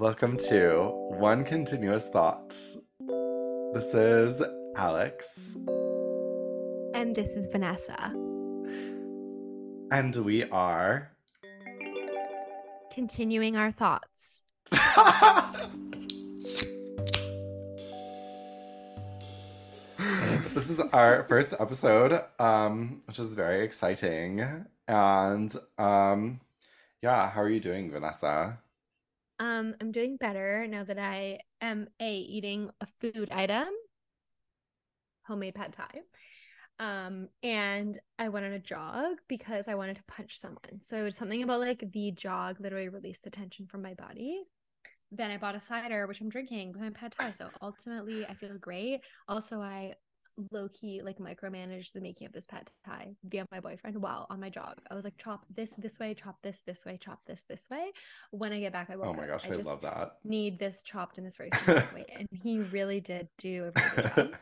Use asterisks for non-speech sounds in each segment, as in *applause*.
Welcome to One Continuous Thought. This is Alex, And this is Vanessa. and we are. Continuing our thoughts. *laughs* this is our first episode, um, which is very exciting. And um, yeah, how are you doing, Vanessa? Um, I'm doing better now that I am a eating a food item, homemade pad thai. Um, and I went on a jog because I wanted to punch someone. So it was something about like the jog literally released the tension from my body. Then I bought a cider, which I'm drinking with my pad thai. So ultimately, I feel great. Also, I low key like micromanaged the making of this pad thai via my boyfriend while on my jog. I was like, chop this this way, chop this this way, chop this this way. When I get back, I oh woke Oh my gosh, I, just love that. need this chopped in this very *laughs* way, and he really did do a job.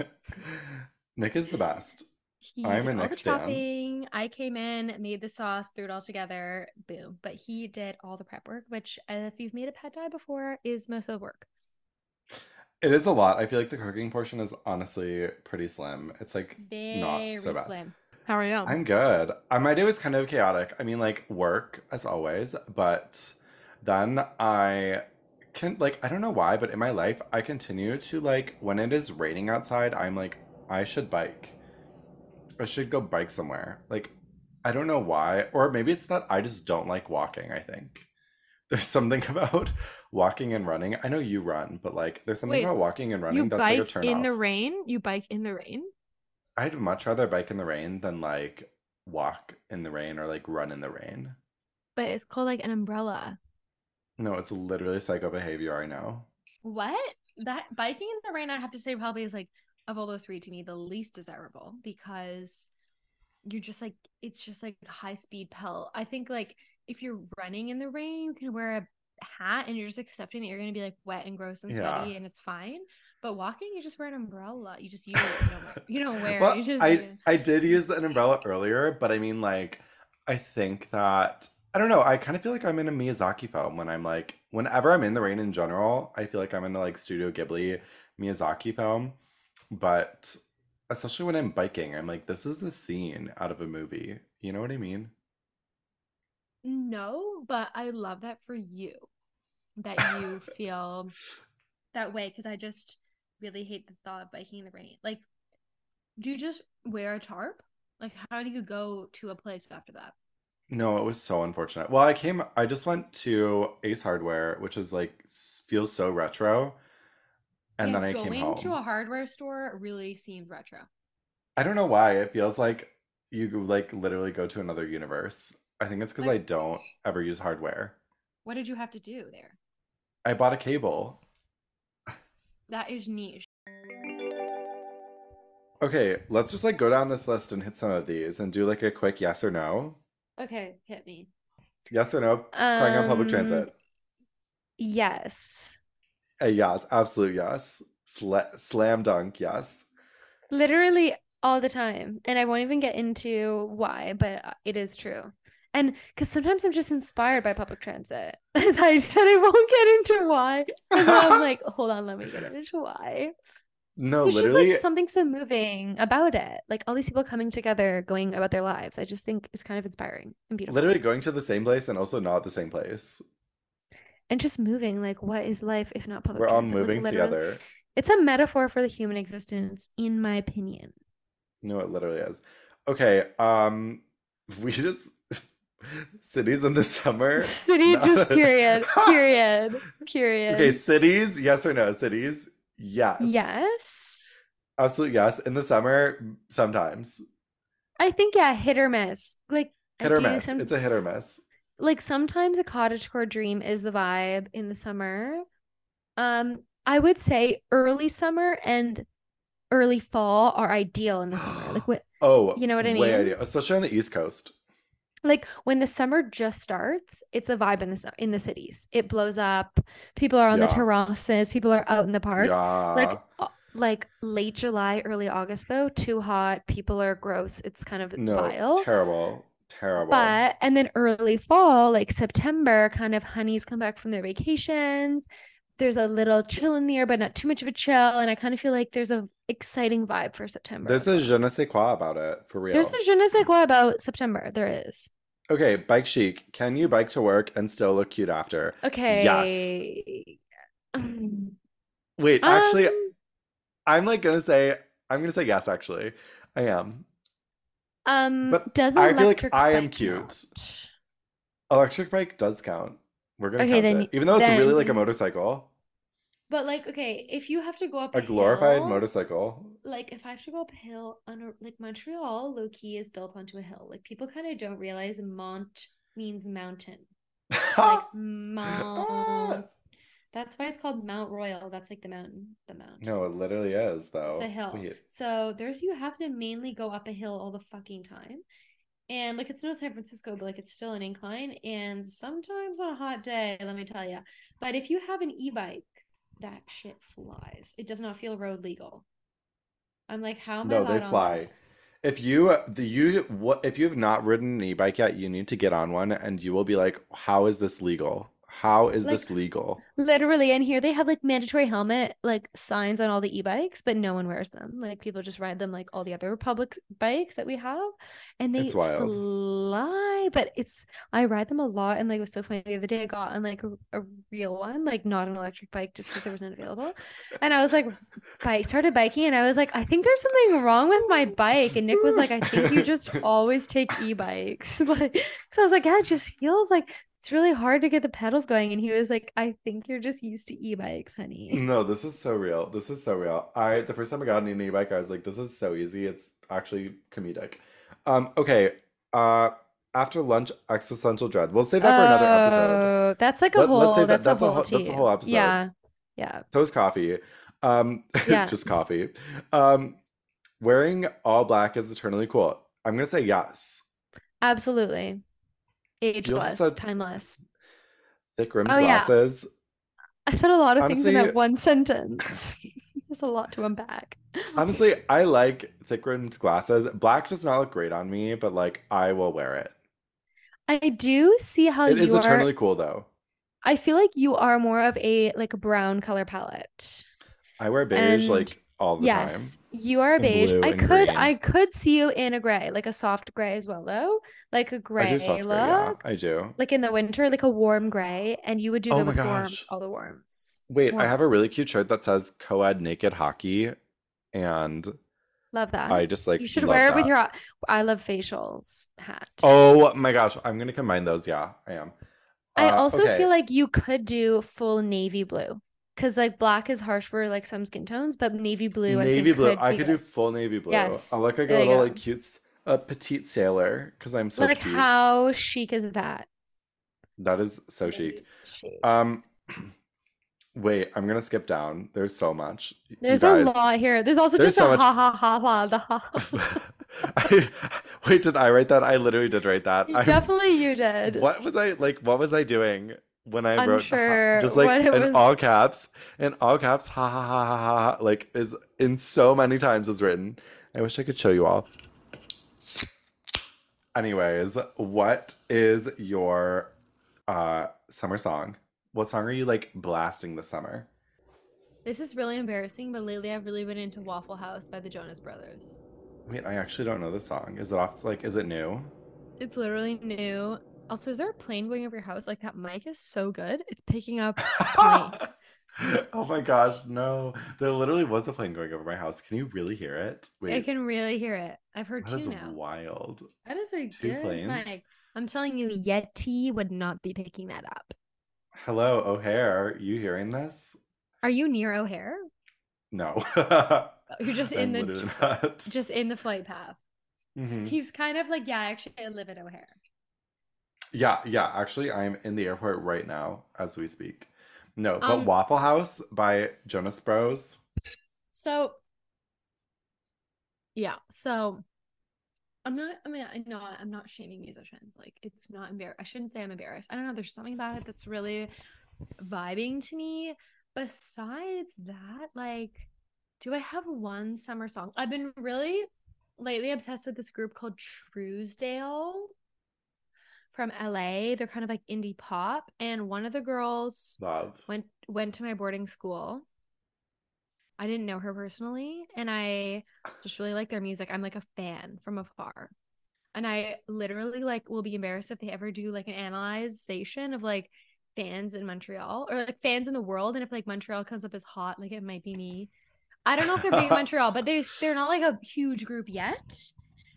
*laughs* Nick is the best. He I'm a Nick chopping. I came in, made the sauce, threw it all together, boom. But he did all the prep work, which if you've made a pad thai before, is most of the work. It is a lot. I feel like the cooking portion is honestly pretty slim. It's like Very not so bad. slim. How are you? I'm good. Uh, my day was kind of chaotic. I mean, like work as always, but then I can like I don't know why, but in my life I continue to like when it is raining outside, I'm like I should bike. I should go bike somewhere. Like I don't know why, or maybe it's that I just don't like walking, I think. *laughs* There's something about walking and running. I know you run, but like there's something Wait, about walking and running you that's like a turn in off. the rain? You bike in the rain? I'd much rather bike in the rain than like walk in the rain or like run in the rain. But it's called like an umbrella. No, it's literally psycho behavior, I know. What? That biking in the rain, I have to say, probably is like of all those three to me the least desirable because you're just like it's just like high speed pelt. I think like if you're running in the rain, you can wear a hat and you're just accepting that you're gonna be like wet and gross and Yeah. sweaty and it's fine. But walking, you just wear an umbrella. You just use it. You don't, wear- you don't wear. Well, it. You just I I did use an umbrella earlier, but I mean like I think that I don't know, I kind of feel like I'm in a Miyazaki film when I'm like whenever I'm in the rain in general, I feel like I'm in the like Studio Ghibli Miyazaki film. But especially when I'm biking, I'm like this is a scene out of a movie. You know what I mean? No, but I love that for you that you *laughs* feel that way because I just really hate the thought of biking in the rain. Like, do you just wear a tarp? Like, how do you go to a place after that? No, it was so unfortunate. Well, I came, I just went to Ace Hardware, which is like feels so retro, and Yeah, then I came home. to a hardware store really seemed retro. I don't know why. It feels like you like literally go to another universe. I think it's because I don't ever use hardware. What did you have to do there? I bought a cable. That is niche. Okay, let's just like go down this list and hit some of these and do like a quick yes or no. Okay, hit me. Yes or no, crying on public Um, transit. Yes. A yes, absolute yes. Sla slam dunk, yes. Literally all the time. And I won't even get into why, but uh, it is true. And because sometimes I'm just inspired by public transit. *laughs* As I said, I won't get into why. And then I'm like, *laughs* hold on, let me get into why. No, There's just literally, like something so moving about it. Like all these people coming together, going about their lives. I just think it's kind of inspiring and beautiful. literally going to the same place and also not the same place. And just moving. Like, what is life if not public We're all transit? Like, moving literally- together. It's a metaphor for the human existence, in my opinion. No, it literally is. Okay, um, *laughs* we just cities in the summer. *laughs* City, No. just period. *laughs* Period. Period. Okay, cities, yes or no? Cities, yes. Yes. Absolute yes. In the summer, sometimes. I think yeah, hit or miss. Like Hit or miss. some- It's a hit or miss. like sometimes a cottagecore dream is the vibe in the summer. Um, I would say early summer and early fall are ideal in the summer. Like *gasps* what Oh, You know what I mean? way ideal, especially on the East Coast. Like when the summer just starts, it's a vibe in the in the cities. It blows up. People are on the terraces. People are out in the parks. Yeah. Like like late July, early August though, too hot. People are gross. It's kind of No, vile. terrible. Terrible. But and then early fall, like September, kind of honeys come back from their vacations. There's a little chill in the air, but not too much of a chill. And I kind of feel like there's a exciting vibe for September. There's a je ne sais quoi about it, for real. There's a je ne sais quoi about September. There is. Okay, bike chic. Can you bike to work and still look cute after? Okay. Yes. Wait, actually, um, I'm like gonna say I'm gonna say yes. Actually, I am. um, but does I feel like I am cute. count? Electric bike does count. We're gonna Okay, count then- it, even though it's really like a motorcycle, But like, okay, if you have to go up a glorified hill, motorcycle. like if I have to go up a hill on a like Montreal, low key is built onto a hill. Like people kind of don't realize Mont means mountain. *laughs* Like Mount. *laughs* That's why it's called Mount Royal. That's like the mountain. The mountain. no, it literally is though. It's a hill. Wait, So there's you have to mainly go up a hill all the fucking time. And like it's no San Francisco, but like it's still an incline. And sometimes on a hot day, let me tell you. But if you have an e-bike, that shit flies. It does not feel road legal. I'm like, how am I No, they fly. If you uh, the you what if you have not ridden an e-bike yet, you need to get on one, and you will be like, "How is this legal? How is this legal?" Literally, and here they have like mandatory helmet like signs on all the e-bikes, but no one wears them. Like people just ride them like all the other public bikes that we have, and they It's wild. fly. But it's I ride them a lot, and like it was so funny. The other day I got on like a, a real one, like not an electric bike, just because there was none available. And I was like, bike started biking, and I was like, I think there's something wrong with my bike. And Nick was like, I think you just *laughs* always take e-bikes. *laughs* like, so I was like, yeah, it just feels like it's really hard to get the pedals going. And he was like, I think you're just used to e-bikes, honey. *laughs* No, this is so real. This is so real. I the first time I got on an e-bike, I was like, "This is so easy. It's actually comedic." Um, okay. Uh, after lunch, existential dread. We'll save that for another episode. Oh, That's like a Let- whole. let's save that- that's, that's a whole. that's a whole episode. Yeah, yeah. Is coffee. Um, *laughs* Yeah. just coffee. Um, wearing all black is eternally cool. I'm gonna say yes. Absolutely. Ageless, timeless. Thick rimmed Oh, yeah. glasses. I said a lot of things in that one sentence. *laughs* There's a lot to unpack. Honestly, *laughs* I like thick rimmed glasses. Black does not look great on me, but like I will wear it. I do see how It is are. eternally cool though. I feel like you are more of a like a brown color palette. I wear beige And like all the time. Yes, you are a beige. I could green. I could see you in a gray, like a soft gray as well, though. Like a gray I do soft look. gray, yeah. I do. Like in the winter, like a warm gray, and you would do Oh the warm, all the warms. Wait, I have a really cute shirt that says co-ed naked hockey, and Love that. I just like you should wear it with your I love facials hat. Oh my gosh, I'm gonna combine those. Yeah, I am. I Uh, also okay. feel like you could do full navy blue. Because like black is harsh for like some skin tones, but navy blue I navy think blue. could I could good. do full navy blue. Yes, look like a little go. like cute, a petite sailor because I'm so like petite. how chic is that? That is so chic. Chic. Um, *clears throat* wait, I'm gonna skip down. There's so much. There's a lot here. There's also There's just so a much- ha ha ha ha the ha. *laughs* I, wait, did I write that? I literally did write that. I'm- Definitely you did. What was I like? What was I doing when I wrote ha- just like in was. all caps? In all caps, ha ha ha ha ha. Like is in so many times is written. I wish I could show you all. Anyways, what is your uh summer song? What song are you like blasting this summer? This is really embarrassing, but lately I've really been into Waffle House by the Jonas Brothers. Wait, I actually don't know the song. Is it off like is it new? It's literally new. Also, is there a plane going over your house? Like that mic is so good. It's picking up *laughs* oh my gosh, no. There literally was a plane going over my house. Can you really hear it? I can really hear it. I've heard that two is now. wild. That is a Two good planes? mic. I'm telling you, Yeti would not be picking that up. Hello, O'Hare. You hearing this? Are you near O'Hare? No. *laughs* You're just in I'm the tr- just in the flight path. Mhm. He's kind of like, yeah, actually, I live at O'Hare. Yeah, yeah. Actually, I'm in the airport right now as we speak. No, but Um, Waffle House by Jonas Bros. So, yeah. So, I'm not. I mean, I know I'm not shaming musicians. Like, it's not embarrassed. I shouldn't say I'm embarrassed. I don't know. There's something about it that's really vibing to me. Besides that, like, do I have one summer song? I've been really lately obsessed with this group called Truesdale. From LA. They're kind of like indie pop, and one of the girls Love. went went to my boarding school. I didn't know her personally, and I just really like their music. I'm like a fan from afar. And I literally like will be embarrassed if they ever do like an analyzation of like fans in Montreal or like fans in the world. And if like Montreal comes up as hot, like it might be me. I don't know if they're big in *laughs* Montreal, but they they're not like a huge group yet.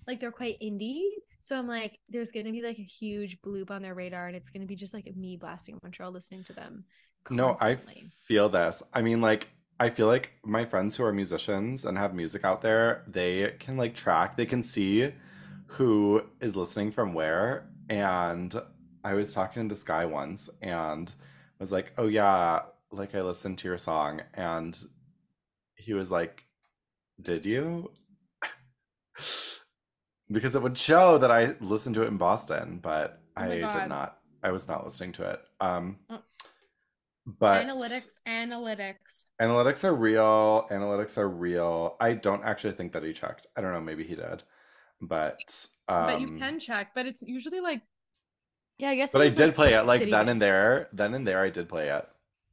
Like they're quite indie. So I'm like, there's gonna be like a huge bloop on their radar, and it's gonna be just like me blasting Montreal, listening to them. No, I feel this. I mean, like, I feel like my friends who are musicians and have music out there, they can like track, they can see who is listening from where. And I was talking to this guy once and was like, oh, yeah, like I listened to your song. And he was like, did you? *laughs* Because it would show that I listened to it in Boston, but Oh I my did not. I was not listening to it. Um, Mm. but analytics, analytics. analytics are real. Analytics are real. I don't actually think that he checked. I don't know. Maybe he did, but but you um, can check, but it's usually like yeah, I guess. but I did like, play it like then and there. Then and there, I did play it.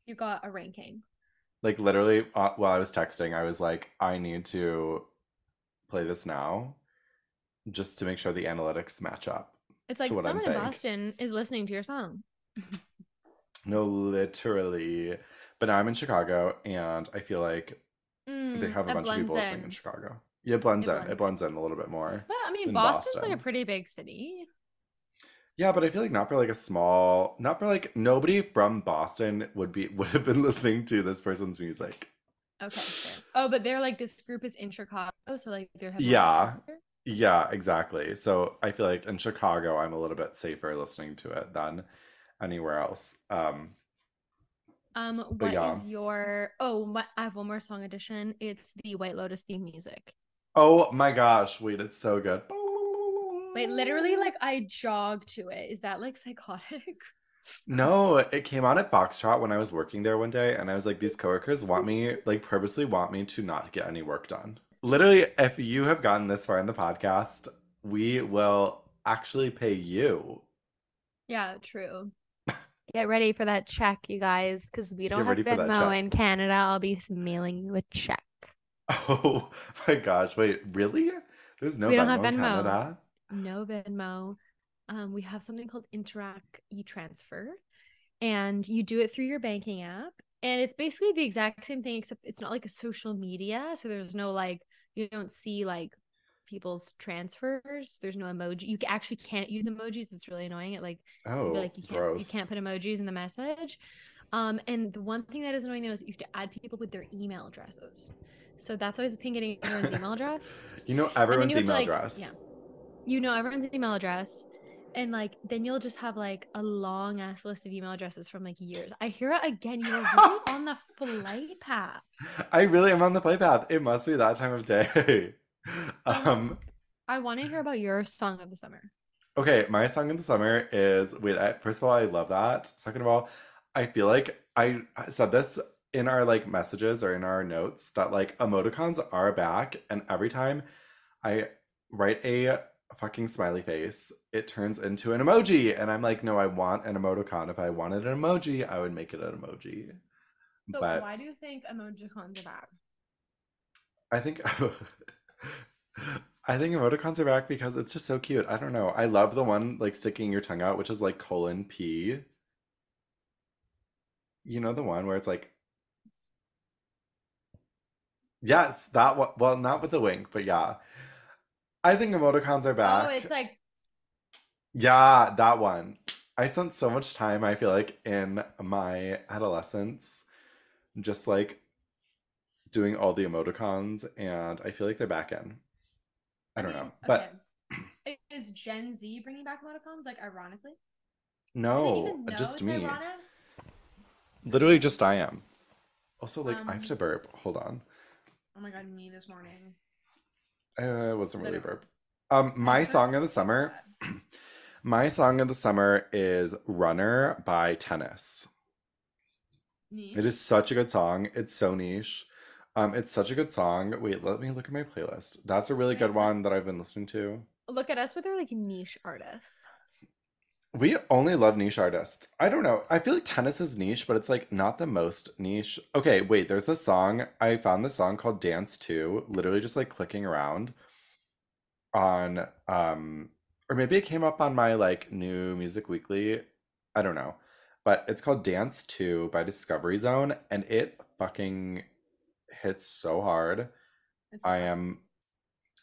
You got a ranking. Like literally, uh, while I was texting, I was like, I need to play this now, just to make sure the analytics match up. It's like someone in. Boston is listening to your song. No, literally. But now I'm in Chicago, and I feel like they Mm, have a bunch of people blends listening in. Chicago. Yeah, it blends It in. blends It blends in a little bit more. But I mean, Boston's like a pretty big city. Yeah, but I feel like not for like a small, not for like nobody from Boston would be *laughs* would have been listening to this person's music. Okay. fair. Oh, but they're like this group is in Chicago, so like they're Yeah. Yeah, exactly. So I feel like in Chicago, I'm a little bit safer listening to it than anywhere else. Um, Um, what yeah. is your? Oh, my, I have one more song addition. It's the White Lotus theme music. Oh my gosh, wait, it's so good. Wait, literally, like I jogged to it. Is that like psychotic? *laughs* No, it came on at Foxtrot when I was working there one day, and I was like, these coworkers want me, like, purposely want me to not get any work done. Literally, if you have gotten this far in the podcast, we will actually pay you. Yeah, true. *laughs* Get ready for that check, you guys, because we don't Get have ready for that Venmo in Canada. I'll be mailing you a check. *laughs* Oh my gosh, wait, really? There's no We don't Venmo have in Venmo. Canada? No Venmo. Um, we have something called Interac e-transfer, and you do it through your banking app. And it's basically the exact same thing, except it's not like a social media. So there's no like you don't see like people's transfers. There's no emoji. You actually can't use emojis. It's really annoying. It like Oh, like you can't gross. you can't put emojis in the message. Um, and the one thing that is annoying though is you have to add people with their email addresses. So that's always a pain getting everyone's email address. You know everyone's you have to, email like- address. Yeah. You know everyone's email address. And like then you'll just have like a long ass list of email addresses from like years. I hear it again. You're really on the *laughs* flight path. I really am on the flight path. It must be that time of day. *laughs* um, I want to hear about your song of the summer. Okay, my song of the summer is wait, I, first of all, I love that. Second of all, I feel like I said this in our like messages or in our notes that like emoticons are back, and every time I write a fucking smiley face, it turns into an emoji, and I'm like, no, I want an emoticon. If I wanted an emoji, I would make it an emoji. So But why do you think emojicons are bad? I think *laughs* I think emoticons are back because it's just so cute. I don't know. I love the one like sticking your tongue out, which is like colon P. You know the one where it's like Yes, that one. Well, not with the wink, but yeah. I think emoticons are back. Oh, it's like Yeah, that one. I spent so much time, I feel like, in my adolescence, just like doing all the emoticons, and I feel like they're back in. I don't know. But okay. *clears throat* is Gen Z bringing back emoticons? Like ironically, no, just me. ironic? Literally just I am. Also, like, I have Um, to burp. Hold on. Oh my god, me this morning. Uh, it wasn't really a burp. Um, my song of the summer. *clears throat* my song of the summer is Runner by Tennis. Niche. It is such a good song. It's so niche. Um, it's such a good song. Wait, let me look at my playlist. That's a really good one that I've been listening to. Look at us with our like niche artists. We only love niche artists. I don't know. I feel like tennis is niche, but it's like not the most niche. Okay, wait, there's this song. I found this song called Dance 2, literally just like clicking around on um or maybe it came up on my like new Music Weekly. I don't know. But it's called Dance 2 by Discovery Zone and it fucking hits so hard. I am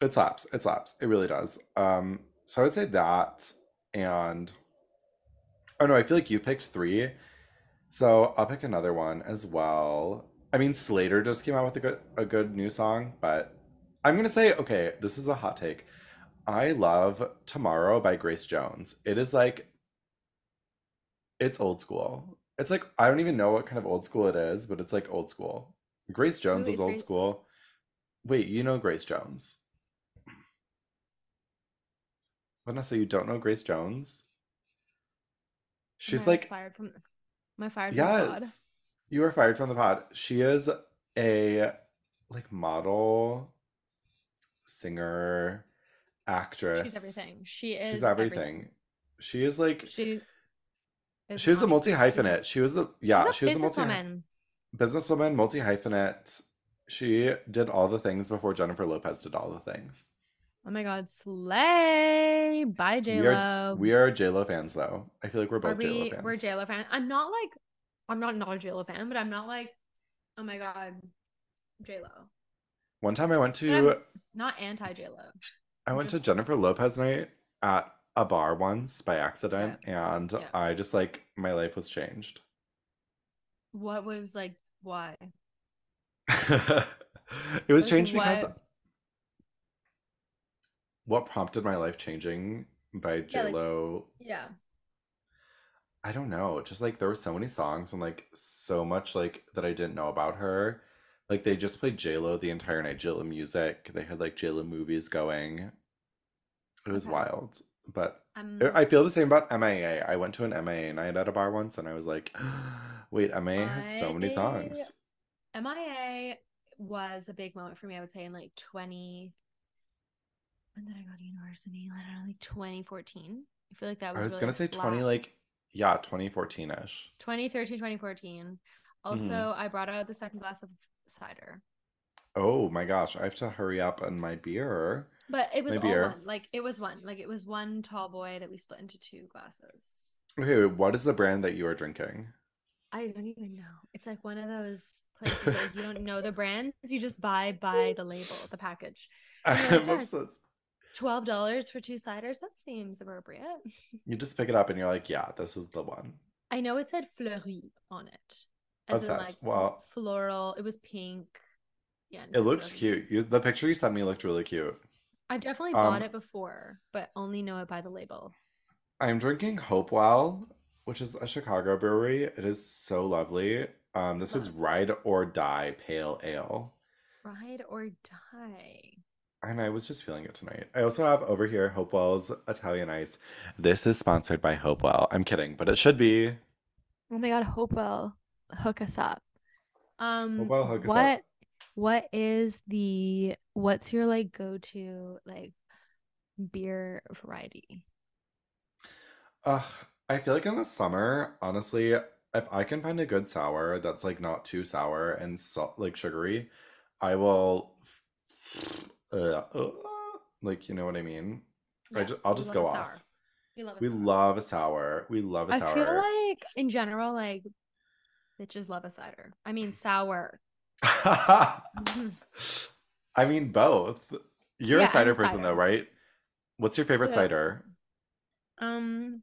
it slaps. It slaps. It really does. Um so I would say that and oh no, I feel like you picked three. So I'll pick another one as well. I mean, Slater just came out with a good a good new song, but I'm gonna say, okay, this is a hot take. I love Tomorrow by Grace Jones. It is like it's old school. It's like I don't even know what kind of old school it is, but it's like old school. Grace Jones is is old great? school. Wait, you know Grace Jones. Vanessa, you don't know Grace Jones? She's like, fired from am I fired from the pod? yes, you are fired from the pod. She is a like model, singer, She's actress. everything. She She's is everything. everything. She is like She is she was a multi. She's hyphenate. She was a yeah, she was a multi businesswoman. businesswoman, multi hyphenate. She did all the things before Jennifer Lopez did all the things. Oh my God, slay! Bye, J We are Lo. we are JLo fans though. I feel like we're Are both JLo we? Fans. We're. J Lo fans. I'm not like I'm not not a J Lo fan, but I'm not like oh my God, J Lo. One time I went to not anti J Lo. I went to just Jennifer Lopez night at a bar once by accident and yeah. I just like my life was changed. What was like why? *laughs* It was Like changed because what? what prompted my life changing by Yeah, like J-Lo, yeah. I don't know. Just like there were so many songs and like so much like that I didn't know about her. Like they just played J-Lo the entire night, J-Lo music. They had like J-Lo movies going. It was Okay. wild. But I Um, I feel the same about MIA. I went to an MIA night at a bar once and I was like, *gasps* wait, MIA has so many songs. MIA was a big moment for me. I would say in like 20. When did I go to university? I don't know, like 2014. I feel like that was. I was really gonna a say 20 like yeah, 2014-ish. 2013, 2014. hmm Also, I brought out the second glass of cider. Oh my gosh, I have to hurry up on my beer. But it was My all one. Like it was one. Like it was one tall boy that we split into two glasses. Okay, what is the brand that you are drinking? I don't even know. It's like one of those places like, you don't know the brands, you just buy by the label, the package. *laughs* Like, I'm yeah, obsessed. twelve dollars for two ciders. That seems appropriate. *laughs* You just pick it up and you're like, yeah, this is the one. I know it said fleury on it, as in like Well, floral. It was pink. Yeah, it looked cute. You, the picture you sent me looked really cute. I definitely bought Um, it before, but only know it by the label. I'm drinking Hopewell, which is a Chicago brewery. It is so lovely. Um, this is Ride or Die Pale Ale. Ride or die. And I was just feeling it tonight. I also have over here Hopewell's Italian Ice. This is sponsored by Hopewell. I'm kidding, but it should be. Oh my God, Hopewell, hook us up. Um, Hopewell, hook us up. What is the what's your like go-to like beer variety? Ugh, I feel like in the summer, honestly, if I can find a good sour that's like not too sour and salt, like sugary, I will, *sniffs* uh, uh, like, you know what I mean? I just, I'll just go off. We love a sour. We sour. love a sour. We love a I feel like in general, like bitches love a cider. I mean sour. *laughs* I mean, both. You're a Yeah, I'm cider a person though, right? What's your favorite cider? Um,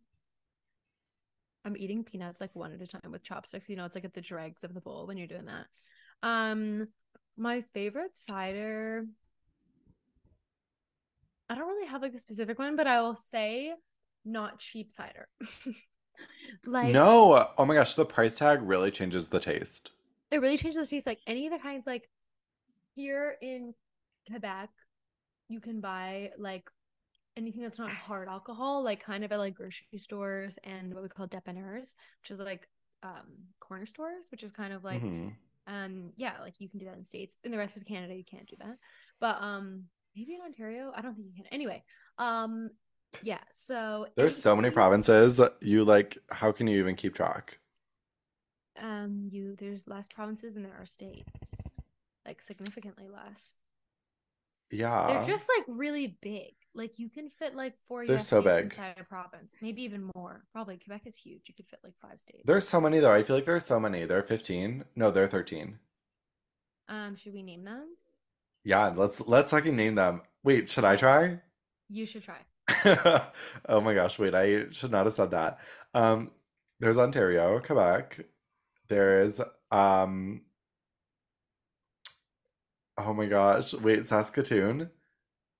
I'm eating peanuts like one at a time with chopsticks. You know, it's like at the dregs of the bowl when you're doing that. Um, my favorite cider, I don't really have like a specific one, but I will say not cheap cider. *laughs* Like No. Oh my gosh, the price tag really changes the taste. It really changes the taste. Like any of the kinds like here in Quebec, you can buy like anything that's not hard alcohol, like kind of at like grocery stores and what we call dépanneurs, which is like um corner stores, which is kind of like hmm um yeah, like you can do that in States. In the rest of Canada, you can't do that. But um maybe in Ontario, I don't think you can. Anyway, um Yeah, so There's so many provinces. You like, how can you even keep track? Um you there's less provinces than there are states. Like significantly less. Yeah they're just like really big. Like you can fit like four they're US so big. inside a province, maybe even more. Probably Quebec is huge. You could fit like five states. There's so many though. I feel like there's so many. There are 15. No, there are 13. Um, should we name them? Yeah, let's let's fucking name them. Wait, should I try? You should try. *laughs* Oh my gosh, wait, I should not have said that. Um, there's Ontario, Quebec. There's um, oh my gosh, wait, Saskatoon.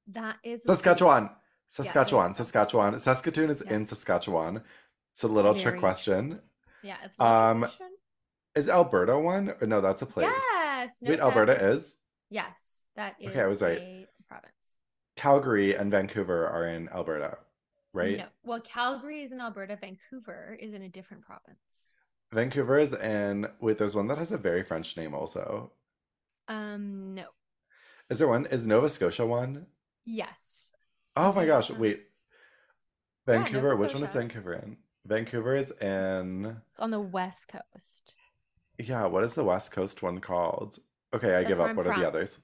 That is state. Saskatchewan. Yeah, Saskatchewan. Saskatchewan. Saskatoon is Yeah, in Saskatchewan. It's a little trick very true. question. Yeah, it's a Um, question. is Alberta one? No, that's a place. Yes, No Wait, Alberta is is? yes, that is Okay, I was right. a province. Calgary and Vancouver are in Alberta, right? No, well, Calgary is in Alberta. Vancouver is in a different province. Vancouver is in, wait, there's one that has a very French name also. Um, no. Is there one? Is Nova Scotia one? Yes. Oh my gosh, wait. yeah, Vancouver, which one is Vancouver in? Vancouver is in, It's on the west coast. yeah, what is the West Coast one called? Okay, I That's give up. I'm What are the others?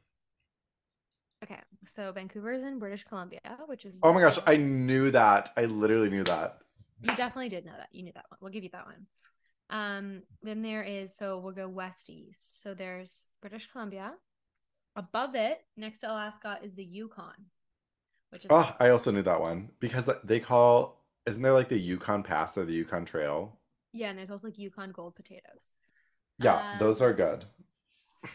Okay, so Vancouver is in British Columbia, which is Oh my gosh, I knew that. I literally knew that. you definitely did know that. You knew that one. We'll give you that one. Um, then there is so we'll go west east. So there's British Columbia. Above it, next to Alaska, is the Yukon, which is Oh, I also knew that one because they call, isn't there like the Yukon Pass or the Yukon Trail? yeah, and there's also like Yukon gold potatoes. Yeah, those Um, are good.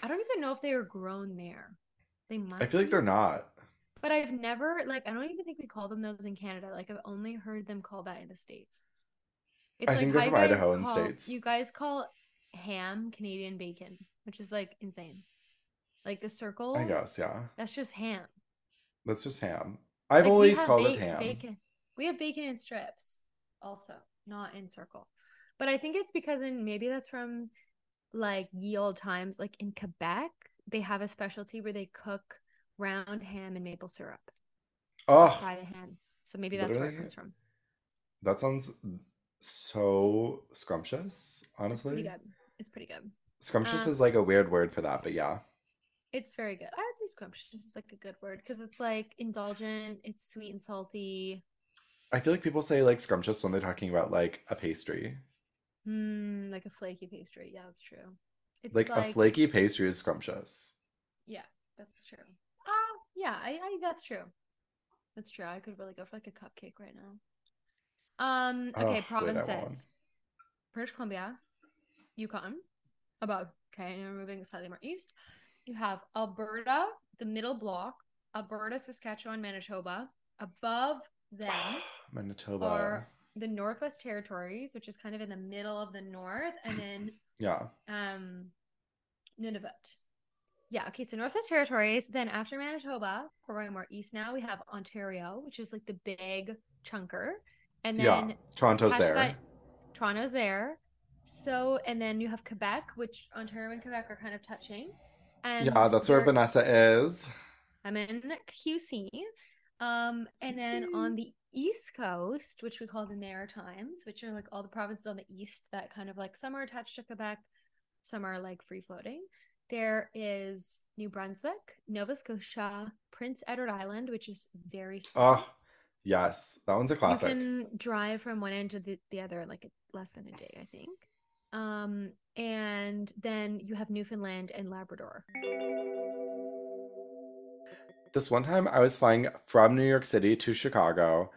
I don't even know if they are grown there. They must. I feel like they're not. But I've never like I don't even think we call them those in Canada. Like I've only heard them called that in the States. It's I like think they're you from guys Idaho and call States. you guys call ham Canadian bacon, which is like insane. Like the circle. I guess, yeah. that's just ham. That's just ham. I've Like always called it ham. bacon. We have bacon in strips also, not in circle. But I think it's because in maybe that's from like ye old times, like in Quebec, they have a specialty where they cook round ham and maple syrup. Oh, Fry the ham. So maybe that's where it comes from. that sounds so scrumptious, It's pretty honestly. good. It's pretty good. Scrumptious Um, is like a weird word for that, but yeah. it's very good. I would say scrumptious is like a good word because it's like indulgent, it's sweet and salty. I feel like people say like scrumptious when they're talking about like a pastry. Mm, like a flaky pastry. Yeah, that's true. It's Like a flaky pastry is scrumptious. yeah, that's true. Ah, yeah, I, I that's true. That's true. I could really go for like a cupcake right now. Um, Oh, okay, wait, provinces. British Columbia, Yukon, above. Okay, and we're moving slightly more east. You have Alberta, the middle block, Alberta, Saskatchewan, Manitoba. Above them *sighs* Manitoba. are the Northwest Territories, which is kind of in the middle of the north, and then *clears throat* Yeah. um Nunavut. Yeah, okay, so Northwest Territories. Then after Manitoba, we're going more east now. We have Ontario, which is like the big chunker. And Yeah. then Toronto's attached there. that, Toronto's there. So, and then you have Quebec, which Ontario and Quebec are kind of touching. Yeah, And that's where Vanessa is. I'm in QC. Um, and then on the East Coast, which we call the Maritimes, which are like all the provinces on the east that kind of like some are attached to Quebec, some are like free floating. There is New Brunswick, Nova Scotia, Prince Edward Island, which is very small. Oh, yes. That one's a classic. You can drive from one end to the, the other in like less than a day, I think. Um, and then you have Newfoundland and Labrador. This one time I was flying from New York City to Chicago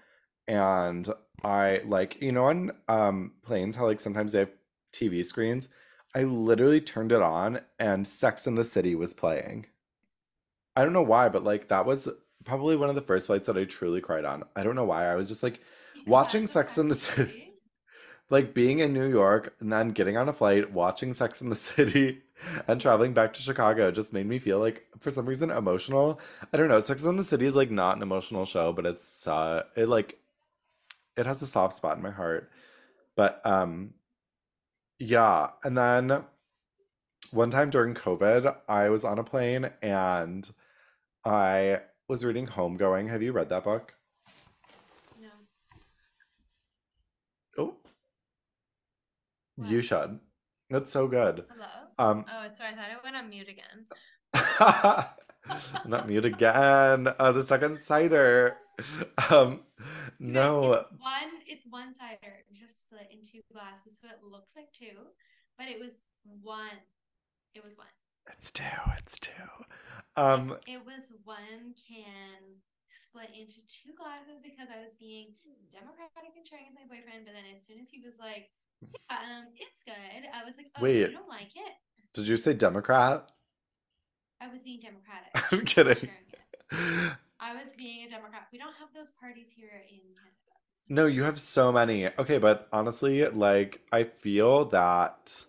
and I like, you know, on um planes how like sometimes they have TV screens. I literally turned it on and Sex in the City was playing. I don't know why, but like that was probably one of the first flights that I truly cried on. I don't know why. I was just like watching Sex in the City, *laughs* like being in New York and then getting on a flight, watching Sex in the *laughs* City, and traveling back to Chicago just made me feel like for some reason emotional. I don't know. Sex in the City is like not an emotional show, but it's uh it like it has a soft spot in my heart. But um yeah, and then one time during COVID, I was on a plane and I was reading Homegoing. Have you read that book? No. Oh, What? you should. That's so good. Hello. Um, Oh, it's sorry. I thought I went on mute again. *laughs* not mute again. Uh, the second cider. Um, no. It's one. It's one cider, just split in two glasses, so it looks like two, but it was one. It was one. It's two. It's two. Um, It was one can split into two glasses because I was being democratic and sharing with my boyfriend. But then as soon as he was like, yeah, um, it's good, I was like, oh, Wait. you don't like it? did you say Democrat? I was being democratic. *laughs* I'm kidding. I was being a Democrat. We don't have those parties here in Canada. No, you have so many. Okay, but honestly, like I feel that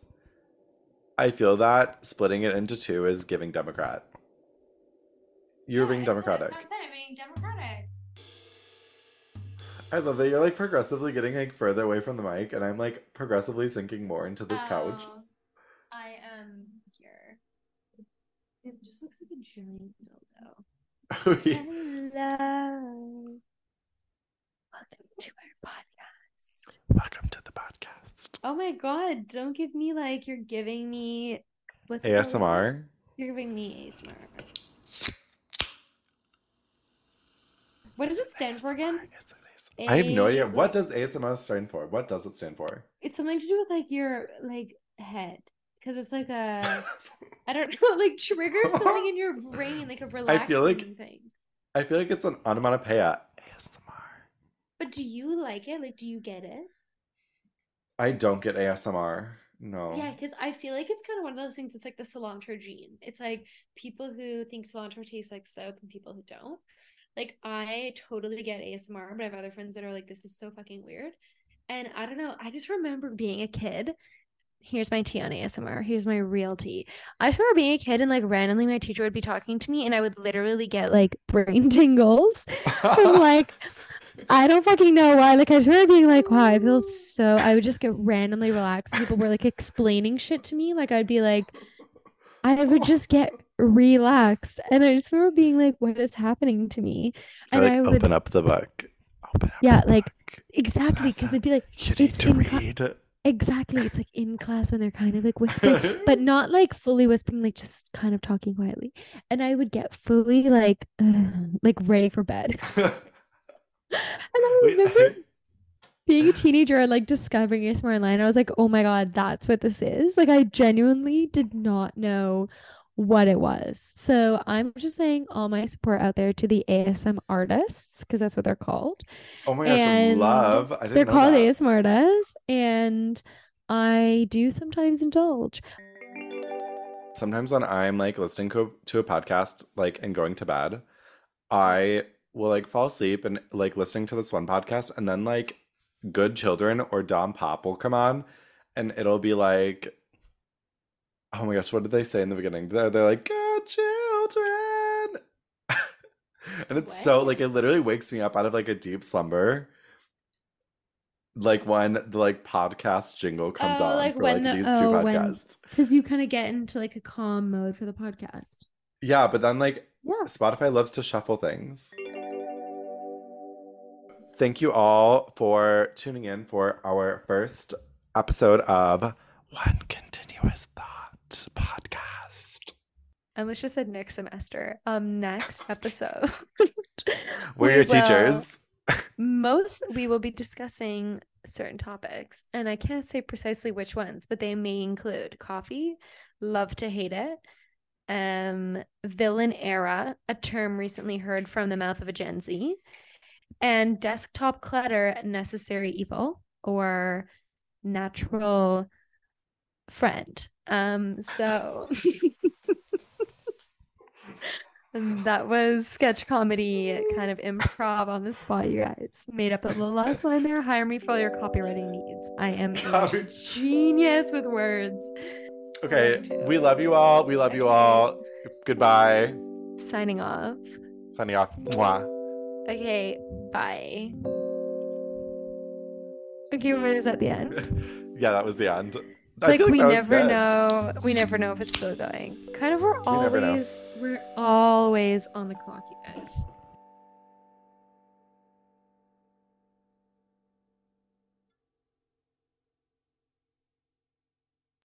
I feel that splitting it into two is giving Democrat. You're Yeah, being democratic. That's what I'm being democratic. I love that you're like progressively getting like further away from the mic, and I'm like progressively sinking more into this couch. Oh, I am here. It just looks like a giant dildo. *laughs* Oh, Hello. Welcome to our podcast. Welcome to the podcast. Oh my god, don't give me like you're giving me what's? ASMR. You're giving me ASMR. What does it stand for again? ASMR, yes, it is. I have no idea. What does ASMR stand for? What does it stand for? It's something to do with like your like head. Because it's like a *laughs* I don't know, *laughs* like triggers something in your *laughs* brain, like a relaxing feel like- thing. I feel like it's an onomatopoeia. ASMR. But do you like it? Like, do you get it? I don't get ASMR. No. Yeah, because I feel like it's kind of one of those things. It's like the cilantro gene. It's like people who think cilantro tastes like soap and people who don't. Like, I totally get ASMR, but I have other friends that are like, this is so fucking weird. And I don't know. I just remember being a kid. Here's my tea on ASMR. Here's my real tea. I just remember being a kid and like randomly my teacher would be talking to me and I would literally get like brain *laughs* tingles from *laughs* like I don't fucking know why. Like I just remember being like, wow, I feel so I would just get randomly relaxed. People were like explaining shit to me. Like I'd be like, I would just get relaxed. And I just remember being like, what is happening to me? And like I would open up the book. Open up Yeah, like, book. exactly because it'd be like You need it's to read. exactly. It's like in class when they're kind of like whispering, *laughs* but not like fully whispering, like just kind of talking quietly. And I would get fully like *sighs* like ready for bed. *laughs* And I remember being a teenager and like discovering ASMR online, I was like, oh my God, that's what this is. Like, I genuinely did not know what it was. So I'm just saying all my support out there to the ASM artists, because that's what they're called. oh my gosh, and love. I didn't They're know called that. ASM artists, and I do sometimes indulge. Sometimes when I'm like listening to a, to a podcast, like and going to bed, I will like fall asleep and like listening to this one podcast, and then like Good Children or Dom Pop will come on, and it'll be like, oh my gosh, what did they say in the beginning? They're, they're like Good Children, *laughs* and it's so like it literally wakes me up out of like a deep slumber. Like when the like podcast jingle comes Oh, on like for when like the- these two oh, when- podcasts. Because you kind of get into like a calm mode for the podcast. Yeah, but then like Yeah. Spotify loves to shuffle things. Thank you all for tuning in for our first episode of One Continuous Thought podcast. Just said next semester. Um, next episode. *laughs* We're we your teachers. Most we will be discussing certain topics, and I can't say precisely which ones, but they may include coffee, love to hate it, um, villain era, a term recently heard from the mouth of a Gen Z, and desktop clutter, necessary evil, or natural friend. Um, so *laughs* that was sketch comedy, kind of improv on the spot, you guys. Made up a little last line there. Hire me for all your copywriting needs. I am a genius with words. Okay, we love you all. We love you all. Goodbye. Signing off. Signing off. Mwah. Okay, bye. Okay, what is at the end? *laughs* yeah, that was the end. I Like feel we never know. We never know if it's still going. Kind of we're We always we're always on the clock, you guys.